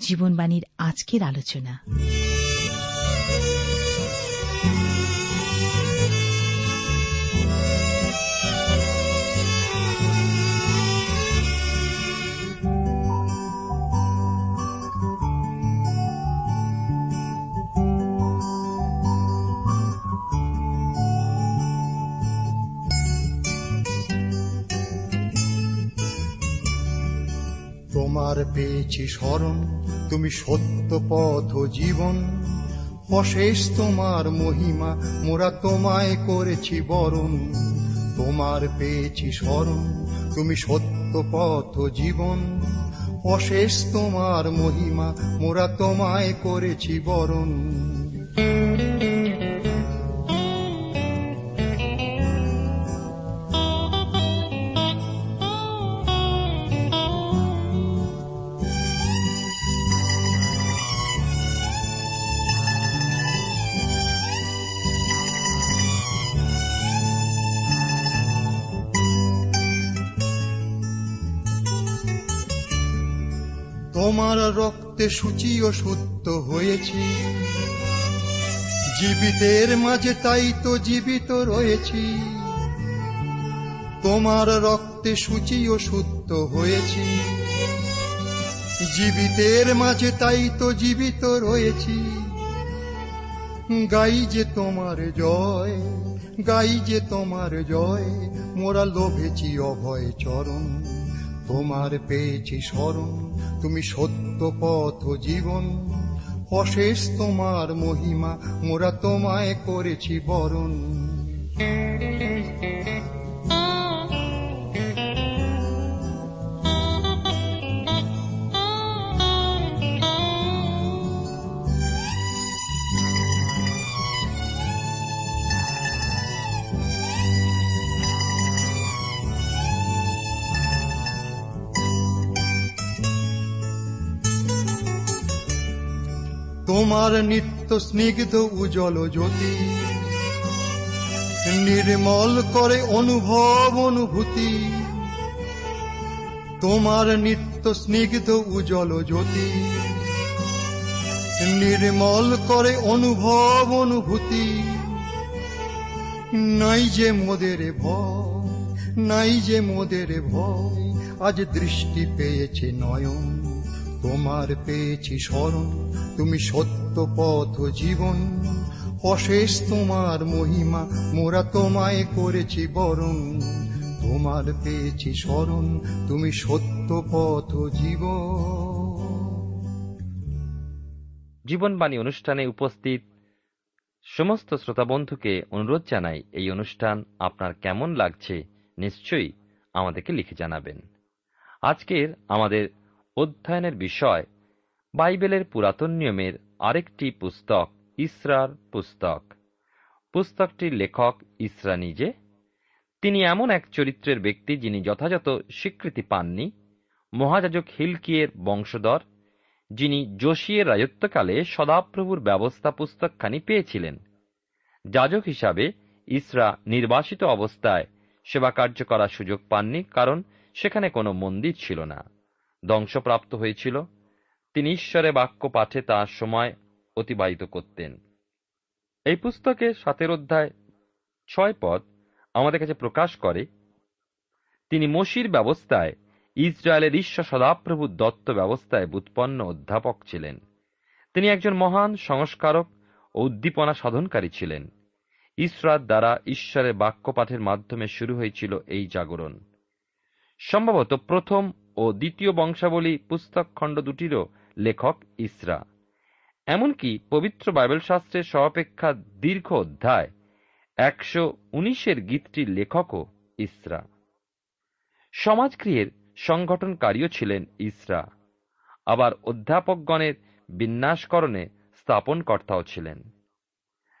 জীবনবাণীর আজকের আলোচনা। তোমার পেয়েছি স্মরণ তুমি সত্য পথ জীবন। অশেষ তোমার মহিমা, মোরা তোমায় করেছি বরণ। তোমার পেয়েছি স্মরণ, তুমি সত্য পথ জীবন। অশেষ তোমার মহিমা, মোরা তোমায় করেছি বরণ। তোমার রক্তে সূচি ও সত্য হয়েছি। জীবিতের মাঝে তাই তো জীবিত রয়েছি। তোমার রক্তে সূচি ও সত্য হয়েছি। জীবিতের মাঝে তাই তো জীবিত রয়েছি। গাই যে তোমার জয়, গাই যে তোমার জয়, মোরা লোভেছি অভয় চরণ, তোমার পেয়েছি স্মরণ। তুমি সত্য পথ জীবন। অশেষ তোমার মহিমা মোরা তোমায় করেছি বরণ। তোমার নিত্য স্নিগ্ধ উজ্জ্বল জ্যোতি। নির্মল করে অনুভব অনুভূতি। তোমার নিত্য স্নিগ্ধ উজ্জ্বল জ্যোতি। নির্মল করে অনুভব অনুভূতি। নাই যে মোদের ভয়, নাই যে মোদের ভয়, আজ দৃষ্টি পেয়েছে নয়ন, তোমার পেয়েছি স্মরণ। তুমি সত্য পথ জীবন। অশেষ তোমার মহিমা, মোরা তোমায় করেছি বরণ। তোমার পেয়েছি স্মরণ, তুমি সত্য পথ জীবন। জীবনবাণী অনুষ্ঠানে উপস্থিত সমস্ত শ্রোতা বন্ধুকে অনুরোধ জানাই, এই অনুষ্ঠান আপনার কেমন লাগছে নিশ্চয়ই আমাদেরকে লিখে জানাবেন। আজকের আমাদের অধ্যয়নের বিষয় বাইবেলের পুরাতন নিয়মের আরেকটি পুস্তক, ইসরার পুস্তক। পুস্তকটির লেখক ইসরা নিজে তিনি এমন এক চরিত্রের ব্যক্তি যিনি যথাযথ স্বীকৃতি পাননি, মহাযাজক হিলকিয়ের বংশধর, যিনি যোশিয়ের রাজত্বকালে সদাপ্রভুর ব্যবস্থা পুস্তকখানি পেয়েছিলেন। যাজক হিসাবে ইসরা নির্বাসিত অবস্থায় সেবা কার্য করার সুযোগ পাননি, কারণ সেখানে কোনো মন্দির ছিল না। ধ্বংসপ্রাপ্ত হয়েছিল তিনি ঈশ্বরে বাক্য পাঠে তার সময় অতিবাহিত করতেন। এই পুস্তকে সাতের অধ্যায় ছয় পদ আমাদের কাছে প্রকাশ করে, তিনি মসির ব্যবস্থায়, ইসরায়েলের ঈশ্বর সদাপ্রভুর দত্ত ব্যবস্থায় উৎপন্ন অধ্যাপক ছিলেন। তিনি একজন মহান সংস্কারক ও উদ্দীপনা সাধনকারী ছিলেন। ইসরাত দ্বারা ঈশ্বরের বাক্যপাঠের মাধ্যমে শুরু হয়েছিল এই জাগরণ। সম্ভবত প্রথম ও দ্বিতীয় বংশাবলী পুস্তক খণ্ড দুটিরও লেখক ইসরা। এমনকি পবিত্র বাইবেল শাস্ত্রের সপেক্ষা দীর্ঘ অধ্যায় একশো উনিশের গীতটির লেখকও ইসরা। সমাজগৃহের সংগঠনকারীও ছিলেন ইসরা। আবার অধ্যাপকগণের বিন্যাসকরণে স্থাপনকর্তাও ছিলেন।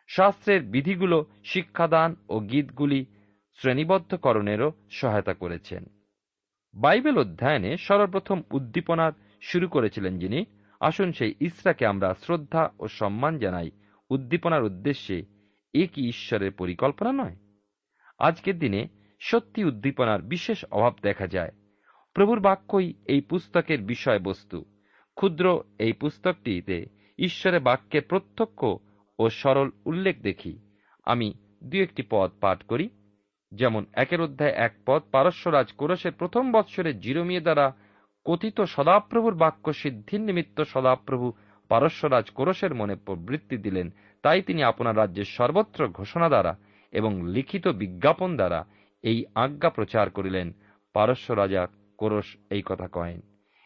শাস্ত্রের বিধিগুলো শিক্ষাদান ও গীতগুলি শ্রেণীবদ্ধকরণেরও সহায়তা করেছেন। বাইবেল অধ্যয়নে সর্বপ্রথম উদ্দীপনার শুরু করেছিলেন যিনি। আসুন সেই ইসরাকে আমরা শ্রদ্ধা ও সম্মান জানাই। উদ্দীপনার উদ্দেশ্যে এ কি ঈশ্বরের পরিকল্পনা নয়? আজকের দিনে সত্যি উদ্দীপনার বিশেষ অভাব দেখা যায়। প্রভুর বাক্যই এই পুস্তকের বিষয়বস্তু। ক্ষুদ্র এই পুস্তকটিতে ঈশ্বরের বাক্যের প্রত্যক্ষ ও সরল উল্লেখ দেখি। আমি দু একটি পদ পাঠ করি। যেমন একের অধ্যায় এক পদ, পারস্যরাজ কোরসের প্রথম বৎসরে জিরোমিয়ে দ্বারা কথিত সদাপ্রভুর বাক্য সিদ্ধির নিমিত্ত সদাপ্রভু পারস্যরাজ কোরসের মনে প্রবৃত্তি দিলেন। তাই তিনি আপনার রাজ্যের সর্বত্র ঘোষণা দ্বারা এবং লিখিত বিজ্ঞাপন দ্বারা এই আজ্ঞা প্রচার করিলেন। পারস্য রাজা কোরস এই কথা কয়েন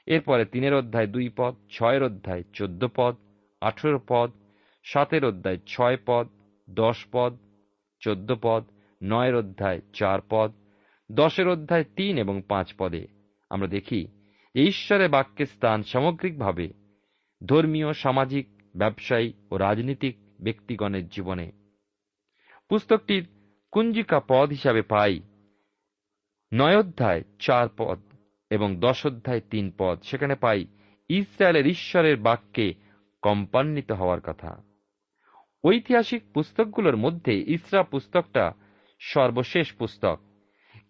এরপরে তিনের অধ্যায় দুই পদ, ছয়ের অধ্যায় চোদ্দ পদ, আঠেরো পদ, সাতের অধ্যায় ছয় পদ, দশ পদ, চোদ্দ পদ নয়ের অধ্যায় চার পদ, দশের অধ্যায় তিন এবং পাঁচ পদে। আমরা দেখি ঈশ্বরের বাক্যের স্থান সামগ্রিকভাবে ধর্মীয়, সামাজিক, ব্যবসায়ী ও রাজনীতিক ব্যক্তিগণের জীবনে। পুস্তকটির কুঞ্জিকা পদ হিসাবে পাই নয় অধ্যায় চার পদ এবং দশ অধ্যায় তিন পদ। সেখানে পাই, ইসরায়েলের ঈশ্বরের বাক্যে কম্পান্বিত হওয়ার কথা। ঐতিহাসিক পুস্তকগুলোর মধ্যে ইসরা পুস্তকটা সর্বশেষ পুস্তক।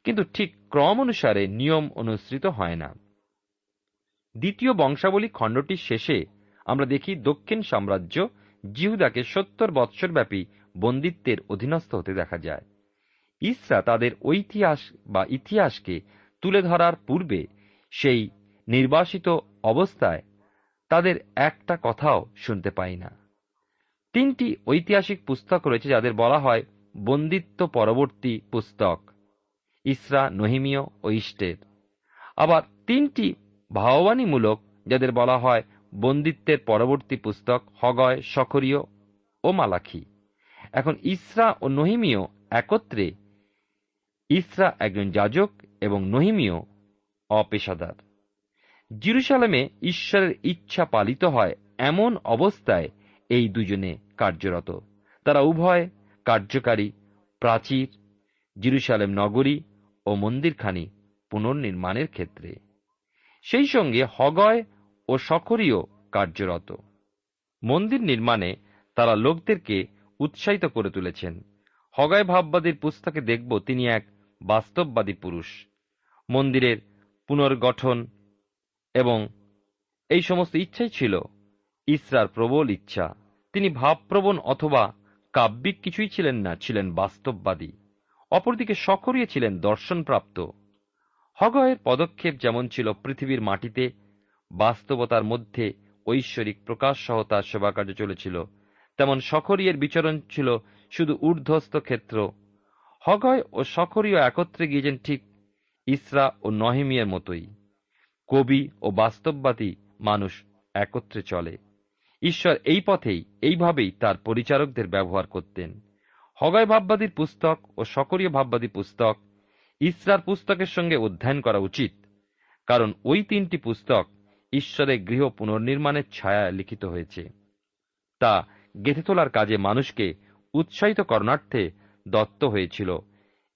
কিন্তু ঠিক ক্রম অনুসারে নিয়ম অনুসৃত হয় না। দ্বিতীয় বংশাবলী খণ্ডটির শেষে আমরা দেখি দক্ষিণ সাম্রাজ্য জিহুদাকে সত্তর বৎসরব্যাপী বন্দিত্বের অধীনস্থ হতে দেখা যায়। ইসরা তাদের ঐতিহাস বা ইতিহাসকে তুলে ধরার পূর্বে সেই নির্বাসিত অবস্থায় তাদের একটা কথাও শুনতে পাই না। তিনটি ঐতিহাসিক পুস্তক রয়েছে যাদের বলা হয় বন্দিত্ব পরবর্তী পুস্তক, ইসরা, নহিমীয় ও ইষ্টের। আবার তিনটি ভাববাণীমূলক, যাদের বলা হয় বন্দিত্বের পরবর্তী পুস্তক, হগয়, সখরীয় ও মালাখি। এখন ইসরা ও নহিমীয় একত্রে, ইসরা একজন যাজক এবং নহিমীয় অপেশাদার। জিরুসালামে ঈশ্বরের ইচ্ছা পালিত হয় এমন অবস্থায় এই দুজনে কার্যরত। তারা উভয় কার্যকারী, প্রাচীর, জিরুসালেম নগরী ও মন্দিরখানি পুনর্নির্মাণের ক্ষেত্রে। সেই সঙ্গে হগয় ও সকরীয় কার্যরত। মন্দির নির্মাণে তারা লোকদেরকে উৎসাহিত করে তুলেছেন। হগায় ভাববাদীর পুস্তকে দেখব তিনি এক বাস্তববাদী পুরুষ। মন্দিরের পুনর্গঠন এবং এই সমস্ত ইচ্ছাই ছিল ইসরার প্রবল ইচ্ছা। তিনি ভাবপ্রবণ অথবা কাব্যিক কিছুই ছিলেন না, ছিলেন বাস্তববাদী। অপরদিকে সকরিয়ে ছিলেন দর্শনপ্রাপ্ত। হগয়ের পদক্ষেপ যেমন ছিল পৃথিবীর মাটিতে, বাস্তবতার মধ্যে ঐশ্বরিক প্রকাশ সহ তার সেবাকার্য চলেছিল। তেমন সখরিয়ের বিচরণ ছিল শুধু ঊর্ধ্বস্ত ক্ষেত্র। হগয় ও সখরীয় একত্রে গিয়েছেন ঠিক ইসরা ও নহিমিয়ার মতোই। কবি ও বাস্তববাদী মানুষ একত্রে চলে। ঈশ্বর এই পথেই, এইভাবেই তার পরিচারকদের ব্যবহার করতেন। হগয় ভাববাদীর পুস্তক ও সকরীয় ভাববাদী পুস্তক ইসরার পুস্তকের সঙ্গে অধ্যয়ন করা উচিত, কারণ ওই তিনটি পুস্তক ঈশ্বরের গৃহ পুনর্নির্মাণের ছায়া লিখিত হয়েছে। তা গেঁথে তোলার কাজে মানুষকে উৎসাহিত করণার্থে দত্ত হয়েছিল।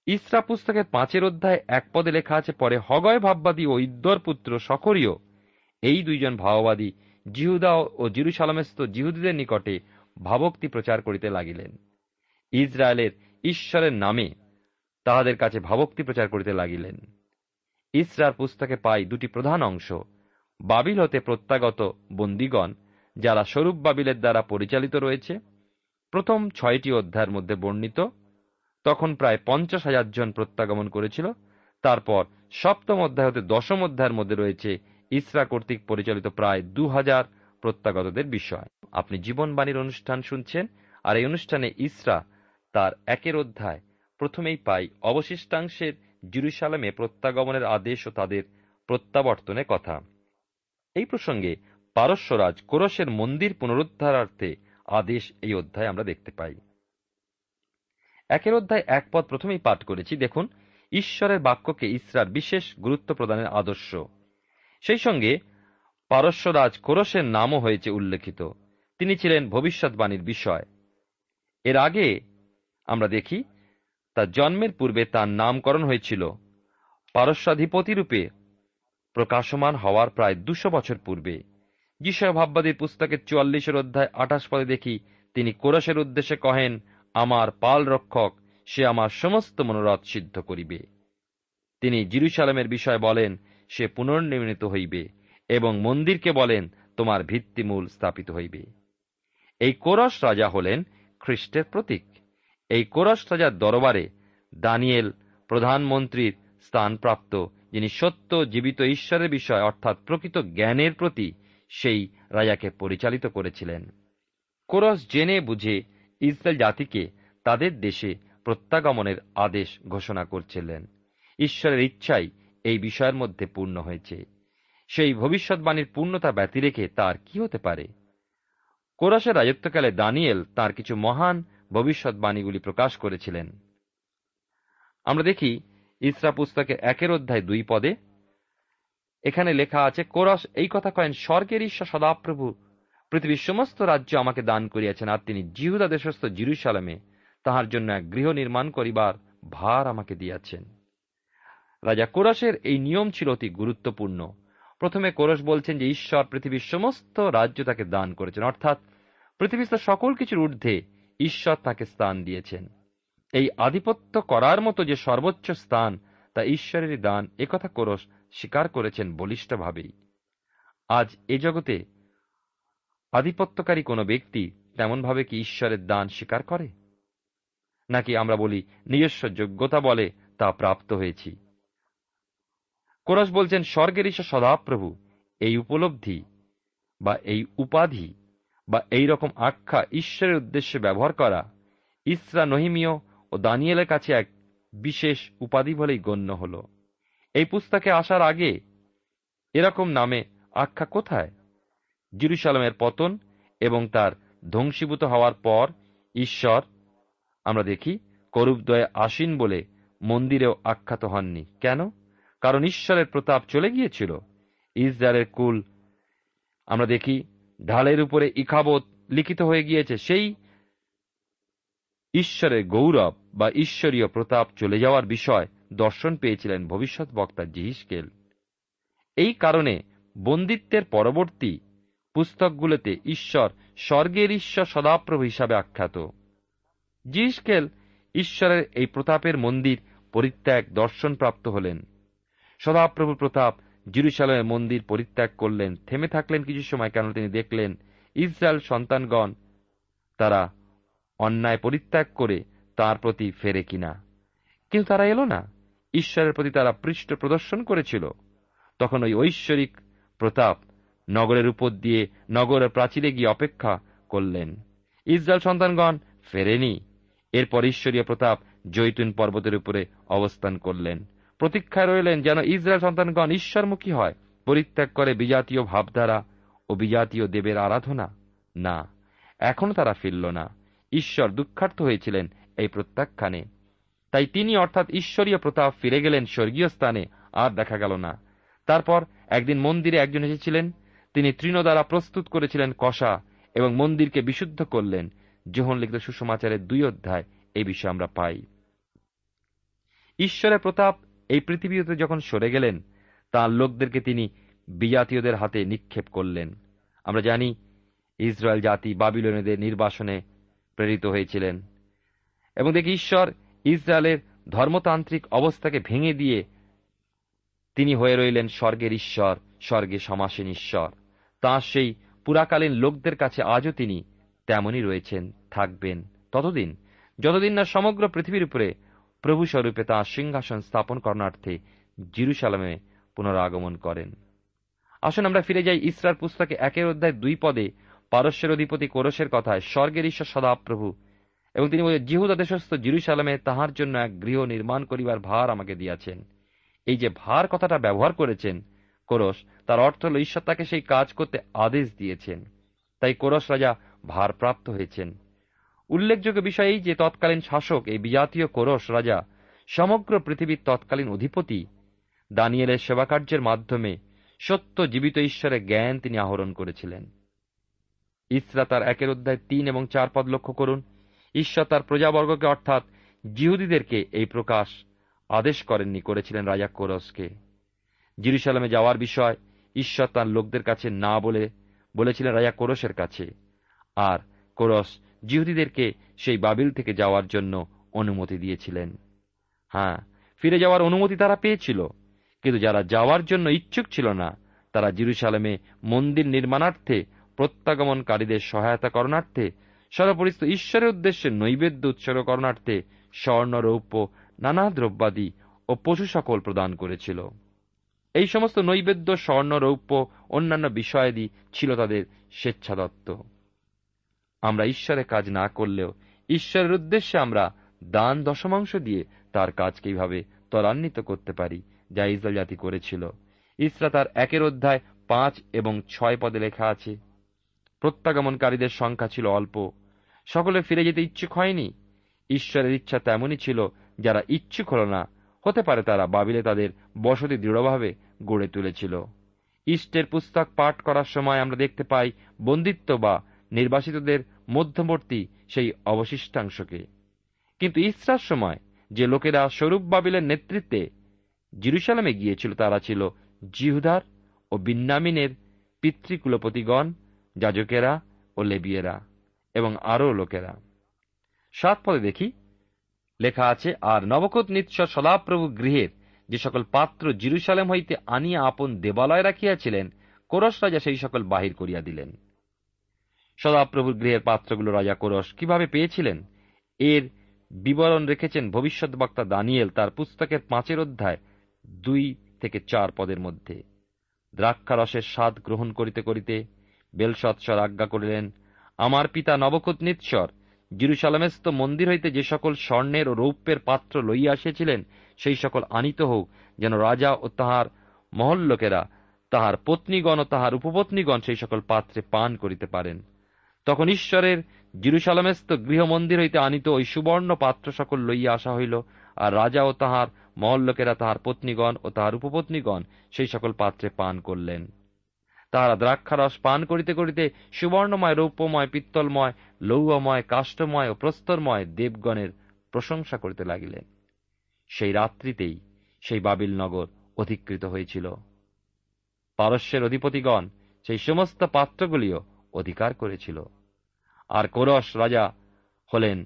ইসরা পুস্তকের পাঁচের অধ্যায় এক পদে লেখা আছে, পরে হগয় ভাববাদী ও ইদ্দর পুত্র সকরীয়, এই দুইজন ভাববাদী জিহুদা ও জিরুসালামেস্ত জিহুদীদের নিকটে ভাবক্তি প্রচার করিতে লাগিলেন। ইসরায়েলের ঈশ্বরের নামে তাহাদের কাছে ভাবক্তি প্রচার করিতে লাগিলেন। ইসরার পুস্তকে পাই দুটি প্রধান অংশ। বাবিল হতে প্রত্যাগত বন্দিগণ, যারা স্বরূপ বাবিলের দ্বারা পরিচালিত রয়েছে, প্রথম ছয়টি অধ্যায়ের মধ্যে বর্ণিত। তখন প্রায় পঞ্চাশ হাজার জন প্রত্যাগমন করেছিল। তারপর সপ্তম অধ্যায় হতে দশম অধ্যায়ের মধ্যে রয়েছে ইসরা কর্তৃক পরিচালিত প্রায় দু হাজার প্রত্যাগতদের বিষয়। আপনি জীবনবাণীর অনুষ্ঠান শুনছেন, আর এই অনুষ্ঠানে ইসরা তার একের অধ্যায় প্রথমেই পাই অবশিষ্টাংশের জিরুসালামে প্রত্যাগমনের আদেশ ও তাদের প্রত্যাবর্তনের কথা। এই প্রসঙ্গে পারস্যরাজ কোরসের মন্দির পুনরুদ্ধারার্থে আদেশ এই অধ্যায় আমরা দেখতে পাই। একের অধ্যায় এক পদ প্রথমেই পাঠ করেছি। দেখুন, ঈশ্বরের বাক্যকে ইসরার বিশেষ গুরুত্ব প্রদানের আদর্শ। সেই সঙ্গে পারস্যরাজ কোরসের নামও হয়েছে উল্লেখিত। তিনি ছিলেন ভবিষ্যৎবাণীর বিষয়। এর আগে আমরা দেখি, তার জন্মের পূর্বে তার নামকরণ হয়েছিল। পারস্যাধিপতি রূপে প্রকাশমান হওয়ার প্রায় দুশো বছর পূর্বে। যিশয় ভাববাদীর পুস্তকের চুয়াল্লিশের অধ্যায় আঠাশ পদে দেখি, তিনি কোরসের উদ্দেশ্যে কহেন, আমার পাল রক্ষক, সে আমার সমস্ত মনোরথ সিদ্ধ করিবে। তিনি জিরুসালামের বিষয় বলেন সে পুনর্নির্মিত হইবে এবং মন্দিরকে বলেন, তোমার ভিত্তিমূল স্থাপিত হইবে। এই কোরস রাজা হলেন খ্রিস্টের প্রতীক। এই কোরস রাজার দরবারে দানিয়েল, প্রধানমন্ত্রীর স্থানপ্রাপ্ত, যিনি সত্য, জীবিত ঈশ্বরের বিষয়, অর্থাৎ প্রকৃত জ্ঞানের প্রতি সেই রাজাকে পরিচালিত করেছিলেন। কোরস জেনে বুঝে ইসরায়েল জাতিকে তাদের দেশে প্রত্যাগমনের আদেশ ঘোষণা করছিলেন। ঈশ্বরের ইচ্ছাই এই বিষয়ের মধ্যে পূর্ণ হয়েছে। সেই ভবিষ্যৎবাণীর পূর্ণতা ব্যতি রেখে তার কি হতে পারে? কোরসের রাজত্বকালে দানিয়েল তার কিছু মহান ভবিষ্যৎবাণীগুলি প্রকাশ করেছিলেন। আমরা দেখি, ইসরা পুস্তকের একের অধ্যায় দুই পদে, এখানে লেখা আছে, কোরস এই কথা কয়েন, স্বর্গের ঈশ্বর সদাপ্রভু, পৃথিবীর সমস্ত রাজ্য আমাকে দান করিয়াছেন, আর তিনি জিহুদা দেশস্থ জিরুসালামে তাহার জন্য এক গৃহ নির্মাণ করিবার ভার আমাকে দিয়াছেন। রাজা কোরসের এই নিয়ম ছিল অতি গুরুত্বপূর্ণ। প্রথমে কোরস বলছেন যে, ঈশ্বর পৃথিবীর সমস্ত রাজ্য তাকে দান করেছেন। অর্থাৎ পৃথিবীস্থ সকল কিছুর ঊর্ধ্বে ঈশ্বর তাকে স্থান দিয়েছেন। এই আধিপত্য করার মতো যে সর্বোচ্চ স্থান, তা ঈশ্বরেরই দান একথা কোরস স্বীকার করেছেন বলিষ্ঠভাবেই। আজ এ জগতে আধিপত্যকারী কোনো ব্যক্তি তেমনভাবে কি ঈশ্বরের দান স্বীকার করে? নাকি আমরা বলি, নিজস্ব যোগ্যতা বলে তা প্রাপ্ত হয়েছি? কোরস বলছেন, স্বর্গের ঈশ্বর সদাপ্রভু, এই উপলব্ধি বা এই উপাধি বা এই রকম আখ্যা ঈশ্বরের উদ্দেশ্যে ব্যবহার করা ইসরা, নহিমীয় ও দানিয়েলের কাছে এক বিশেষ উপাধি বলেই গণ্য হল। এই পুস্তকে আসার আগে এরকম নামে আখ্যা কোথায়? জিরুসালামের পতন এবং তার ধ্বংসীভূত হওয়ার পর ঈশ্বর, আমরা দেখি করুপদয়ে আসীন বলে মন্দিরেও আখ্যাত হননি। কেন? কারণ ঈশ্বরের প্রতাপ চলে গিয়েছিল। ইসরায়েলের কুল, আমরা দেখি, ঢালের উপরে ইখাবত লিখিত হয়ে গিয়েছে, সেই ঈশ্বরের গৌরব বা ঈশ্বরীয় প্রতাপ চলে যাওয়ার বিষয় দর্শন পেয়েছিলেন ভবিষ্যৎ বক্তা জিহিসকেল। এই কারণে বন্দিত্বের পরবর্তী পুস্তকগুলোতে ঈশ্বর স্বর্গের ঈশ্বর সদাপ্রভু হিসাবে আখ্যাত। জিহিসকেল ঈশ্বরের এই প্রতাপের মন্দির পরিত্যাগ দর্শনপ্রাপ্ত হলেন। সদাপ্রভু প্রতাপ জিরুসালামের মন্দির পরিত্যাগ করলেন। থেমে থাকলেন কিছু সময় কেন তিনি দেখলেন ইসরায়েল সন্তানগণ তারা অন্যায় পরিত্যাগ করে তার প্রতি ফেরে কিনা। কিন্তু তারা এলো না। ঈশ্বরের প্রতি তারা পৃষ্ঠ প্রদর্শন করেছিল। তখন ওই ঐশ্বরিক প্রতাপ নগরের উপর দিয়ে নগরের প্রাচীরে গিয়ে অপেক্ষা করলেন। ইসরায়েল সন্তানগণ ফেরেনি। এরপর ঈশ্বরীয় প্রতাপ জৈতুন পর্বতের উপরে অবস্থান করলেন। প্রতীক্ষায় রইলেন যেন ইসরায়েল সন্তানগণ ঈশ্বরমুখী হয়, পরিত্যাগ করে বিজাতীয় ভাবধারা ও বিজাতীয় দেবের আরাধনা। না, এখনও তারা ফিরল না। ঈশ্বর দুঃখার্থ হয়েছিলেন এই প্রত্যাখ্যানে। তাই তিনি অর্থাৎ ঈশ্বরীয় প্রতাপ ফিরে গেলেন স্বর্গীয় স্থানে, আর দেখা গেল না। তারপর একদিন মন্দিরে একজন এসেছিলেন, তিনি তৃণ দ্বারা প্রস্তুত করেছিলেন কষা এবং মন্দিরকে বিশুদ্ধ করলেন। যোহন লিখিত সুসমাচারের দুই অধ্যায় এই বিষয়ে আমরা পাই। ঈশ্বরের প্রতাপ এই পৃথিবীতে যখন সরে গেলেন, তাঁর লোকদেরকে তিনি বিজাতীয়দের হাতে নিক্ষেপ করলেন। আমরা জানি, ইসরায়েল জাতি বাবিলনেদের নির্বাসনে প্রেরিত হয়েছিলেন। এবং দেখি ঈশ্বর ইসরায়েলের ধর্মতান্ত্রিক অবস্থাকে ভেঙে দিয়ে তিনি হয়ে রইলেন স্বর্গের ঈশ্বর স্বর্গে সমাসীন ঈশ্বর। তাঁর সেই পুরাকালীন লোকদের কাছে আজও তিনি তেমনই রয়েছেন, থাকবেন। ততদিন, যতদিন না সমগ্র পৃথিবীর উপরে প্রভু স্বরূপে তাঁর সিংহাসন স্থাপন করণার্থে জিরুসালামে পুনরাগমন করেন। আসুন আমরা ফিরে যাই ইসরার পুস্তকে একের অধ্যায় দুই পদে। পারস্যের অধিপতি কোরসের কথায়, স্বর্গের ঈশ্বর সদাপ্রভু এবং তিনি বলেন জিহুদা দেশস্থ জিরুসালামে তাহার জন্য এক গৃহ নির্মাণ করিবার ভার আমাকে দিয়াছেন। এই যে ভার কথাটা ব্যবহার করেছেন কোরস, তার অর্থ হল ঈশ্বর তাকে সেই কাজ করতে আদেশ দিয়েছেন। তাই কোরস রাজা ভারপ্রাপ্ত হয়েছেন। উল্লেখযোগ্য বিষয় এই যে তৎকালীন শাসক এই বিজাতীয় কোরস রাজা সমগ্র পৃথিবীর তৎকালীন অধিপতি দানিয়েলের সেবাকার্যের মাধ্যমে সত্য জীবিত ঈশ্বরের জ্ঞান তিনি আহরণ করেছিলেন। ইসরা তার একের অধ্যায় তিন এবং চার পদ লক্ষ্য করুন। ঈশ্বর তার প্রজাবর্গকে অর্থাৎ জিহুদীদেরকে এই প্রকাশ আদেশ করেননি, করেছিলেন রাজা কোরসকে। জিরুসালামে যাওয়ার বিষয় ঈশ্বর তার লোকদের কাছে না বলে বলেছিলেন রাজা কোরসের কাছে। আর কোরস জিহুদীদেরকে সেই বাবিল থেকে যাওয়ার জন্য অনুমতি দিয়েছিলেন। হ্যাঁ ফিরে যাওয়ার অনুমতি তারা পেয়েছিল, কিন্তু যারা যাওয়ার জন্য ইচ্ছুক ছিল না, তারা জিরুসালামে মন্দির নির্মাণার্থে, প্রত্যাগমনকারীদের সহায়তা করণার্থে সর্বপরিস্থ ঈশ্বরের উদ্দেশ্যে নৈবেদ্য উৎসর্গ করণার্থে স্বর্ণ, রৌপ্য, নানা দ্রব্যাদি ও পশু সকল প্রদান করেছিল। এই সমস্ত নৈবেদ্য, স্বর্ণ, রৌপ্য অন্যান্য বিষয়াদি ছিল তাদের স্বেচ্ছাদত্ত। আমরা ঈশ্বরের কাজ না করলেও ঈশ্বরের উদ্দেশ্যে আমরা দান দশমাংশ দিয়ে তার কাজকে এইভাবে ত্বরান্বিত করতে পারি, যা ইসরায়েল জাতি করেছিল। ইসরা তার একের অধ্যায় পাঁচ এবং ছয় পদে লেখা আছে, প্রত্যাগমনকারীদের সংখ্যা ছিল অল্প, সকলে ফিরে যেতে ইচ্ছুক হয়নি। ঈশ্বরের ইচ্ছা তেমনই ছিল যারা ইচ্ছুক হল না, হতে পারে তারা বাবিলে তাদের বসতি দৃঢ়ভাবে গড়ে তুলেছিল। ইষ্টের পুস্তক পাঠ করার সময় আমরা দেখতে পাই বন্দিত্ব বা নির্বাসিতদের মধ্যবর্তী সেই অবশিষ্টাংশকে। কিন্তু ইসরার সময় যে লোকেরা স্বরূপ বাবিলের নেতৃত্বে জিরুসালামে গিয়েছিল, তারা ছিল জিহুদার ও বিন্নামিনের পিতৃকুলপতিগণ, যাজকেরা ও লেবিয়েরা এবং আরও লোকেরা। সাত পদে দেখি, লেখা আছে, আর নবকত নিৎসর সদাপ্রভু গৃহের যে সকল পাত্র জিরুসালেম হইতে আনিয়া আপন দেবালয় রাখিয়াছিলেন, কোরস রাজা সেই সকল বাহির করিয়া দিলেন। সদাপ্রভুর গৃহের পাত্রগুলো রাজা কোরস কীভাবে পেয়েছিলেন? এর বিবরণ রেখেছেন ভবিষ্যৎ বক্তা দানিয়েল তার পুস্তকের পাঁচের অধ্যায় দুই থেকে চার পদের মধ্যে। দ্রাক্ষারসের স্বাদ গ্রহণ করিতে করিতে বেলসৎসর আজ্ঞা করিলেন, আমার পিতা নবকুত নিৎসর জিরুসালামেস্ত মন্দির হইতে যে সকল স্বর্ণের ও রৌপ্যের পাত্র লইয়া আসিয়াছিলেন, সেই সকল আনিত হোক যেন রাজা ও তাহার মহল্লোকেরা, তাহার পত্নীগণ ও তাহার উপপত্নীগণ সেই সকল পাত্রে পান করিতে পারেন। তখন ঈশ্বরের জিরুসালামেস্ত গৃহমন্দির হইতে আনিত ওই সুবর্ণ পাত্র সকল লইয়া আসা হইল, আর রাজা ও তাহার মহল্লোকেরা তাহার পত্নীগণ ও তাহার উপপত্নীগণ সেই সকল পাত্রে পান করলেন। তাহারা দ্রাক্ষারস পান করিতে করিতে সুবর্ণময়, রৌপ্যময়, পিত্তলময়, লৌহময় কাষ্টময় ও প্রস্তরময় দেবগণের প্রশংসা করিতে লাগিলেন। সেই রাত্রিতেই সেই বাবিল নগর অধিকৃত হয়েছিল। পারস্যের অধিপতিগণ সেই সমস্ত পাত্রগুলিও অধিকার করেছিল। আর কোরস রাজা হলেন।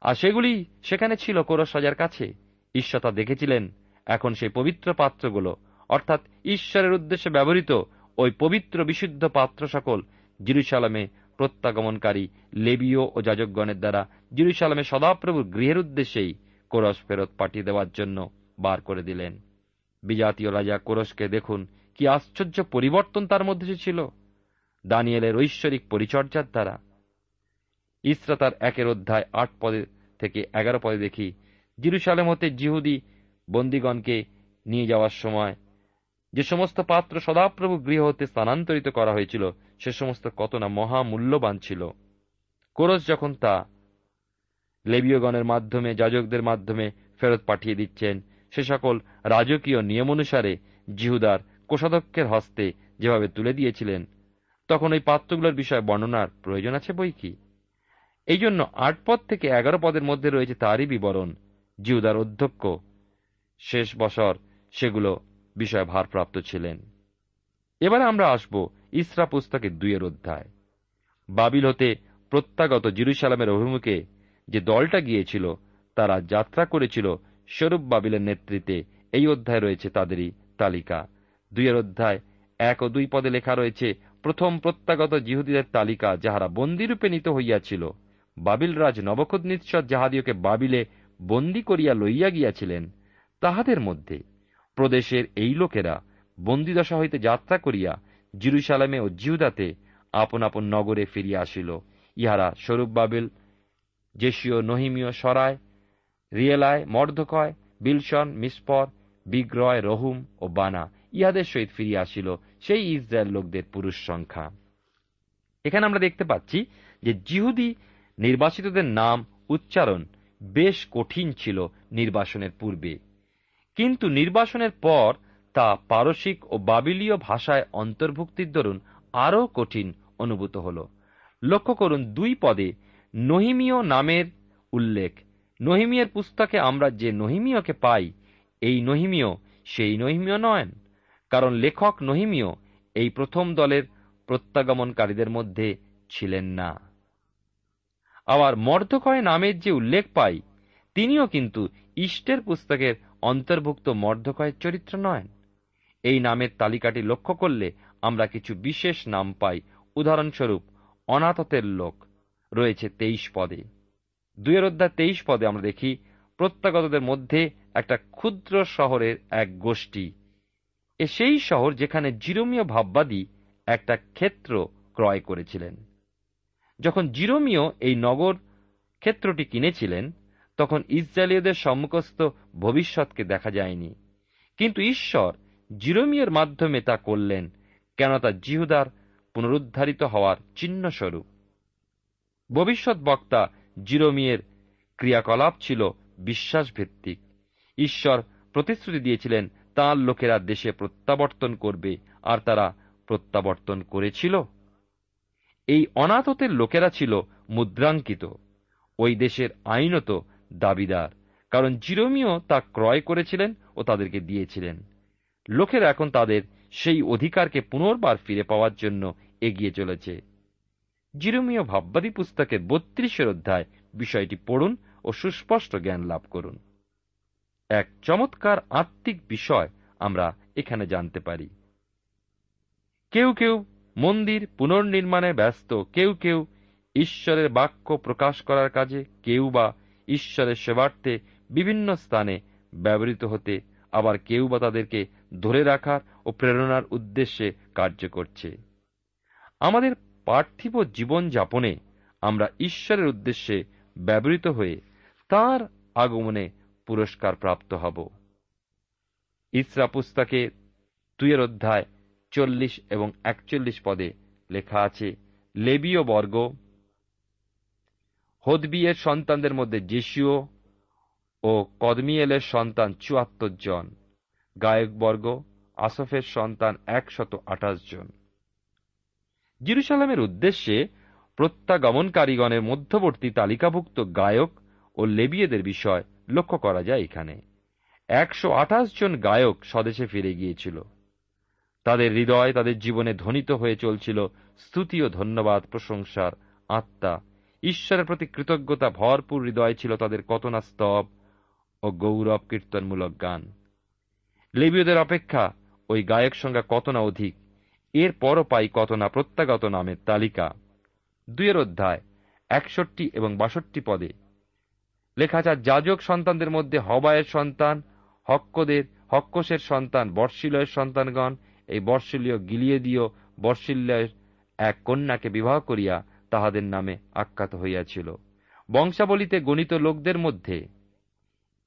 আর সেগুলি সেখানে ছিল কোরস রাজার কাছে। ঈশ্বর তা দেখেছিলেন। এখন সেই পবিত্র পাত্রগুলো, অর্থাৎ ঈশ্বরের উদ্দেশ্যে ব্যবহৃত ওই পবিত্র বিশুদ্ধ পাত্র সকল জিরুসালামে প্রত্যাগমনকারী লেবীয় ও যাজকগণের দ্বারা জিরুসালামে সদাপ্রভুর গৃহের উদ্দেশ্যেই কোরস ফেরত পাঠিয়ে দেওয়ার জন্য বার করে দিলেন। বিজাতীয় রাজা কোরসকে দেখুন, কি আশ্চর্য পরিবর্তন তার মধ্যে ছিল। দানিয়েলের ঐশ্বরিক পরিচর্যার দ্বারা। ইসরা তার একের অধ্যায় আট পদে থেকে এগারো পদে দেখি, জিরুসালেম হতে জিহুদি বন্দিগণকে নিয়ে যাওয়ার সময় যে সমস্ত পাত্র সদাপ্রভু গৃহ হতে স্থানান্তরিত করা হয়েছিল, সে সমস্ত কত না মহামূল্যবান ছিল। কোরস যখন তা লেবীয়গণের মাধ্যমে, যাজকদের মাধ্যমে ফেরত পাঠিয়ে দিচ্ছেন, সে সকল রাজকীয় নিয়ম অনুসারে জিহুদার কোষাধ্যক্ষের হস্তে যেভাবে তুলে দিয়েছিলেন তখন ওই পাত্রগুলোর বিষয়ে বর্ণনার প্রয়োজন আছে বই কি? এই জন্য আট পদ থেকে এগারো পদের মধ্যে রয়েছে তারই বিবরণ, জিহুদার অধ্যক্ষ। শেষ বছর সেগুলো বিষয়ে ভারপ্রাপ্ত ছিলেন। এবারে আমরা আসব ইসরা পুস্তকের দুইয়ের অধ্যায়। বাবিল হতে প্রত্যাগত জিরুসালামের অভিমুখে যে দলটা গিয়েছিল, তারা যাত্রা করেছিল স্বরূপ বাবিলের নেতৃত্বে, এই অধ্যায় রয়েছে তাদেরই তালিকা। দুইয়ের অধ্যায় এক ও দুই পদে লেখা রয়েছে প্রথম প্রত্যাগত জিহুদীদের তালিকা যাহারা বন্দিরূপে নিত হইয়াছিল, বাবিল রাজ নবকদ নিৎসর যাহাদিওকে বাবিলে বন্দি করিয়া লইয়া গিয়াছিলেন, তাহাদের মধ্যে প্রদেশের এই লোকেরা বন্দিদশা হইতে যাত্রা করিয়া জিরুসালামে ও জিহুদাতে আপন আপন নগরে ফিরিয়া আসিল। ইহারা স্বরূপ বাবিল, জেসীয় নহিমীয় সরায়, রিয়েলায় মর্ধকয় বিলসন, মিসপর, বিগ্রয়, রহুম ও বানা ইহাদের সহিত ফিরিয়া আসিল। সেই ইসরায়েল লোকদের পুরুষ সংখ্যা। এখানে আমরা দেখতে পাচ্ছি যে জিহুদি নির্বাসিতদের নাম উচ্চারণ বেশ কঠিন ছিল নির্বাসনের পূর্বে। কিন্তু নির্বাসনের পর তা পারসিক ও বাবিলীয় ভাষায় অন্তর্ভুক্তির দরুন আরও কঠিন অনুভূত হল। লক্ষ্য করুন দুই পদে নহিমীয় নামের উল্লেখ। নহিমিয়ের পুস্তকে আমরা যে নহিমীয়কে পাই, এই নহিমীয় সেই নহিমীয় নয়। কারণ লেখক নহিমীয় এই প্রথম দলের প্রত্যাগমনকারীদের মধ্যে ছিলেন না। আবার মর্ধকয় নামের যে উল্লেখ পাই, তিনিও কিন্তু ইষ্টের পুস্তকের অন্তর্ভুক্ত মর্ধকয়ের চরিত্র নয় এই নামের তালিকাটি লক্ষ্য করলে আমরা কিছু বিশেষ নাম পাই। উদাহরণস্বরূপ, অনাথতের লোক রয়েছে তেইশ পদে। দুয়ের অধ্যায় তেইশ পদে আমরা দেখি, প্রত্যাগতদের মধ্যে একটা ক্ষুদ্র শহরের এক গোষ্ঠী এ সেই শহর যেখানে জিরোমীয় ভাববাদী একটা ক্ষেত্র ক্রয় করেছিলেন। যখন জিরোমীয় এই নগর ক্ষেত্রটি কিনেছিলেন, তখন ইসরায়েলীয়দের সম্মুখস্থ ভবিষ্যৎকে দেখা যায়নি। কিন্তু ঈশ্বর জিরোমিয়ের মাধ্যমে তা করলেন কেন তা জিহুদার পুনরুদ্ধারিত হওয়ার চিহ্নস্বরূপ। ভবিষ্যৎ বক্তা জিরোমিয়ের ক্রিয়াকলাপ ছিল বিশ্বাসভিত্তিক। ঈশ্বর প্রতিশ্রুতি দিয়েছিলেন তাঁর লোকেরা দেশে প্রত্যাবর্তন করবে। আর তারা প্রত্যাবর্তন করেছিল। এই অনাথতের লোকেরা ছিল মুদ্রাঙ্কিত। ওই দেশের আইনত দাবিদার। কারণ জিরোমিও তা ক্রয় করেছিলেন ও তাদেরকে দিয়েছিলেন। লোকেরা এখন তাদের সেই অধিকারকে পুনর্বার ফিরে পাওয়ার জন্য এগিয়ে চলেছে। জিরোমীয় ভাববাদী পুস্তকের বত্রিশের অধ্যায় বিষয়টি পড়ুন ও সুস্পষ্ট জ্ঞান লাভ করুন। এক চমৎকার আত্মিক বিষয় আমরা এখানে জানতে পারি। কেউ কেউ মন্দির পুনর্নির্মাণে ব্যস্ত, কেউ কেউ ঈশ্বরের বাক্য প্রকাশ করার কাজে, কেউ বা ঈশ্বরের সেবার্থে বিভিন্ন স্থানে ব্যবহৃত হতে, আবার কেউ বা তাদেরকে ধরে রাখার ও প্রেরণার উদ্দেশ্যে কার্য করছে। আমাদের পার্থিব জীবন যাপনে আমরা ঈশ্বরের উদ্দেশ্যে ব্যবহৃত হয়ে তার আগমনে পুরস্কার প্রাপ্ত হব। ইসরা পুস্তকে দুইয়ের অধ্যায় চল্লিশ এবং একচল্লিশ পদে লেখা আছে, লেবীয় বর্গ, হদবিয়ের সন্তানদের মধ্যে জেসিও ও কদমিয়েলের সন্তান চুয়াত্তর জন গায়কবর্গ আসফের সন্তান একশত আঠাশ জন। জিরুসালামের উদ্দেশ্যে প্রত্যাগমনকারীগণের মধ্যবর্তী তালিকাভুক্ত গায়ক ও লেবিয়েদের বিষয় লক্ষ্য করা যায় এখানে। একশো আঠাশ জন গায়ক স্বদেশে ফিরে গিয়েছিল। তাদের হৃদয় তাদের জীবনে ধ্বনিত হয়ে চলছিল। স্তুতি ও ধন্যবাদ, প্রশংসার আত্মা। ঈশ্বরের প্রতি কৃতজ্ঞতা, ভরপুর হৃদয় ছিল তাদের কতনা স্তব ও গৌরব কীর্তনমূলক গান। লেবীয়দের অপেক্ষা ওই গায়ক সংখ্যা কত না অধিক, এর পরও পাই কত না প্রত্যাগত নামের তালিকা। দুয়ের অধ্যায়, একষট্টি এবং বাষট্টি পদে লেখা আছে যাজক সন্তানদের মধ্যে হবায়ের সন্তান, হক্কদের হক্কসের সন্তান, বর্ষিলয়ের সন্তানগণ, এই বর্ষিলীয় গিলিয়েদীয় বর্ষিল্যের এক কন্যাকে বিবাহ করিয়া তাহাদের নামে আখ্যাত হইয়াছিল। বংশাবলিতে গণিত লোকদের মধ্যে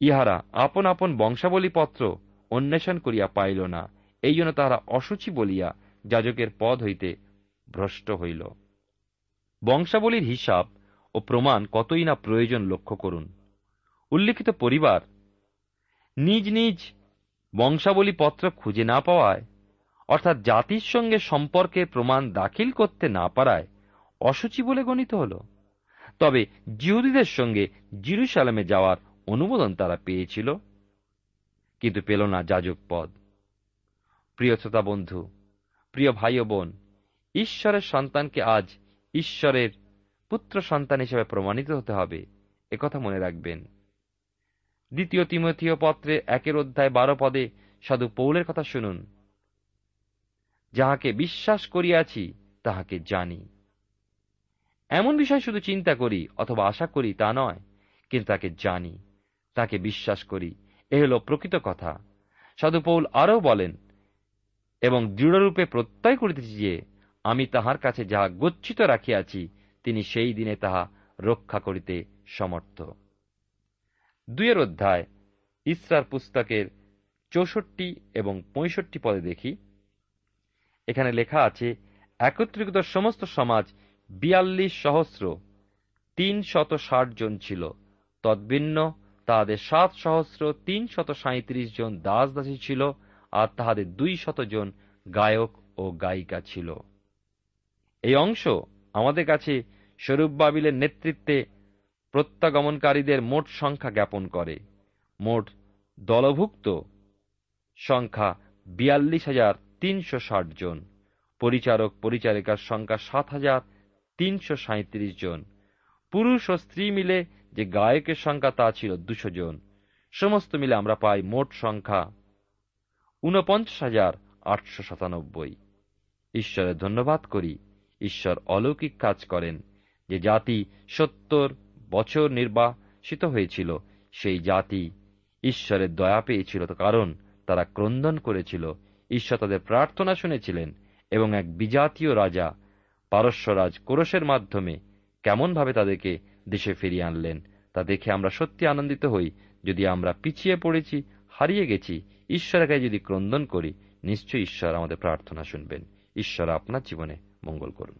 ইহারা আপন আপন বংশাবলী পত্র অন্বেষণ করিয়া পাইল না। এই জন্য তাহারা অসুচি বলিয়া যাজকের পদ হইতে ভ্রষ্ট হইল। বংশাবলীর হিসাব ও প্রমাণ কতই না প্রয়োজন লক্ষ্য করুন। উল্লিখিত পরিবার, নিজ নিজ বংশাবলী পত্র খুঁজে না পাওয়ায়, অর্থাৎ জাতির সঙ্গে সম্পর্কের প্রমাণ দাখিল করতে না পারায় অসুচি বলে গণিত হল। তবে জিহুদীদের সঙ্গে জিরুসালামে যাওয়ার অনুমোদন তারা পেয়েছিল, কিন্তু পেল না যাজক পদ। প্রিয় শ্রোতা বন্ধু, প্রিয় ভাই ও বোন, ঈশ্বরের সন্তানকে আজ ঈশ্বরের পুত্র সন্তান হিসেবে প্রমাণিত হতে হবে, একথা মনে রাখবেন। দ্বিতীয় তিমথীয় পত্রে একের অধ্যায় বারো পদে সাধু পৌলের কথা শুনুন। যাহাকে বিশ্বাস করিয়াছি, তাহাকে জানি। এমন বিষয় শুধু চিন্তা করি অথবা আশা করি তা নয়, কিন্তু তাকে জানি, তাকে বিশ্বাস করি, এ হল প্রকৃত কথা। সাধু পৌল আরও বলেন, এবং দৃঢ়রূপে প্রত্যয় করিতেছি যে, আমি তাহার কাছে যাহা গচ্ছিত রাখিয়াছি, তিনি সেই দিনে তাহা রক্ষা করিতে সমর্থ। দুইয়ের অধ্যায়, ইসরার পুস্তকের চৌষট্টি এবং পঁয়ষট্টি পদে দেখি। এখানে লেখা আছে, একত্রিত সমস্ত সমাজ বিয়াল্লিশ সহস্র, তিন শত ষাট জন ছিল। তদ্ভিন্ন, তাহাদের সাত সহস্র তিন শত সাঁত্রিশ জন দাস দাসী ছিল, আর তাহাদের দুই শত জন গায়ক ও গায়িকা ছিল। এই অংশ আমাদের কাছে স্বরূপ বাবিলের নেতৃত্বে প্রত্যাগমনকারীদের মোট সংখ্যা জ্ঞাপন করে। মোট দলভুক্ত সংখ্যা বিয়াল্লিশ হাজার তিনশো ষাট জন। পরিচারক পরিচারিকার সংখ্যা সাত হাজার তিনশো সাঁত্রিশ জন। পুরুষ ও স্ত্রী মিলে যে গায়কের সংখ্যা তা ছিল দুশো জন। সমস্ত মিলে আমরা পাই মোট সংখ্যা ঊনপঞ্চাশ হাজার আটশো সাতানব্বই। ঈশ্বরের ধন্যবাদ করি। ঈশ্বর অলৌকিক কাজ করেন। যে জাতি সত্তর বছর নির্বাসিত হয়েছিল। সেই জাতি ঈশ্বরের দয়া পেয়েছিল কারণ তারা ক্রন্দন করেছিল। ঈশ্বর তাদের প্রার্থনা শুনেছিলেন এবং এক বিজাতীয় রাজা পারস্যরাজ কোরসের মাধ্যমে কেমনভাবে তাদেরকে দেশে ফিরিয়ে আনলেন, তা দেখে আমরা সত্যি আনন্দিত হই। যদি আমরা পিছিয়ে পড়েছি, হারিয়ে গেছি, ঈশ্বরের কাছে যদি ক্রন্দন করি, নিশ্চয়ই ঈশ্বর আমাদের প্রার্থনা শুনবেন। ঈশ্বর আপনার জীবনে মঙ্গল করুন।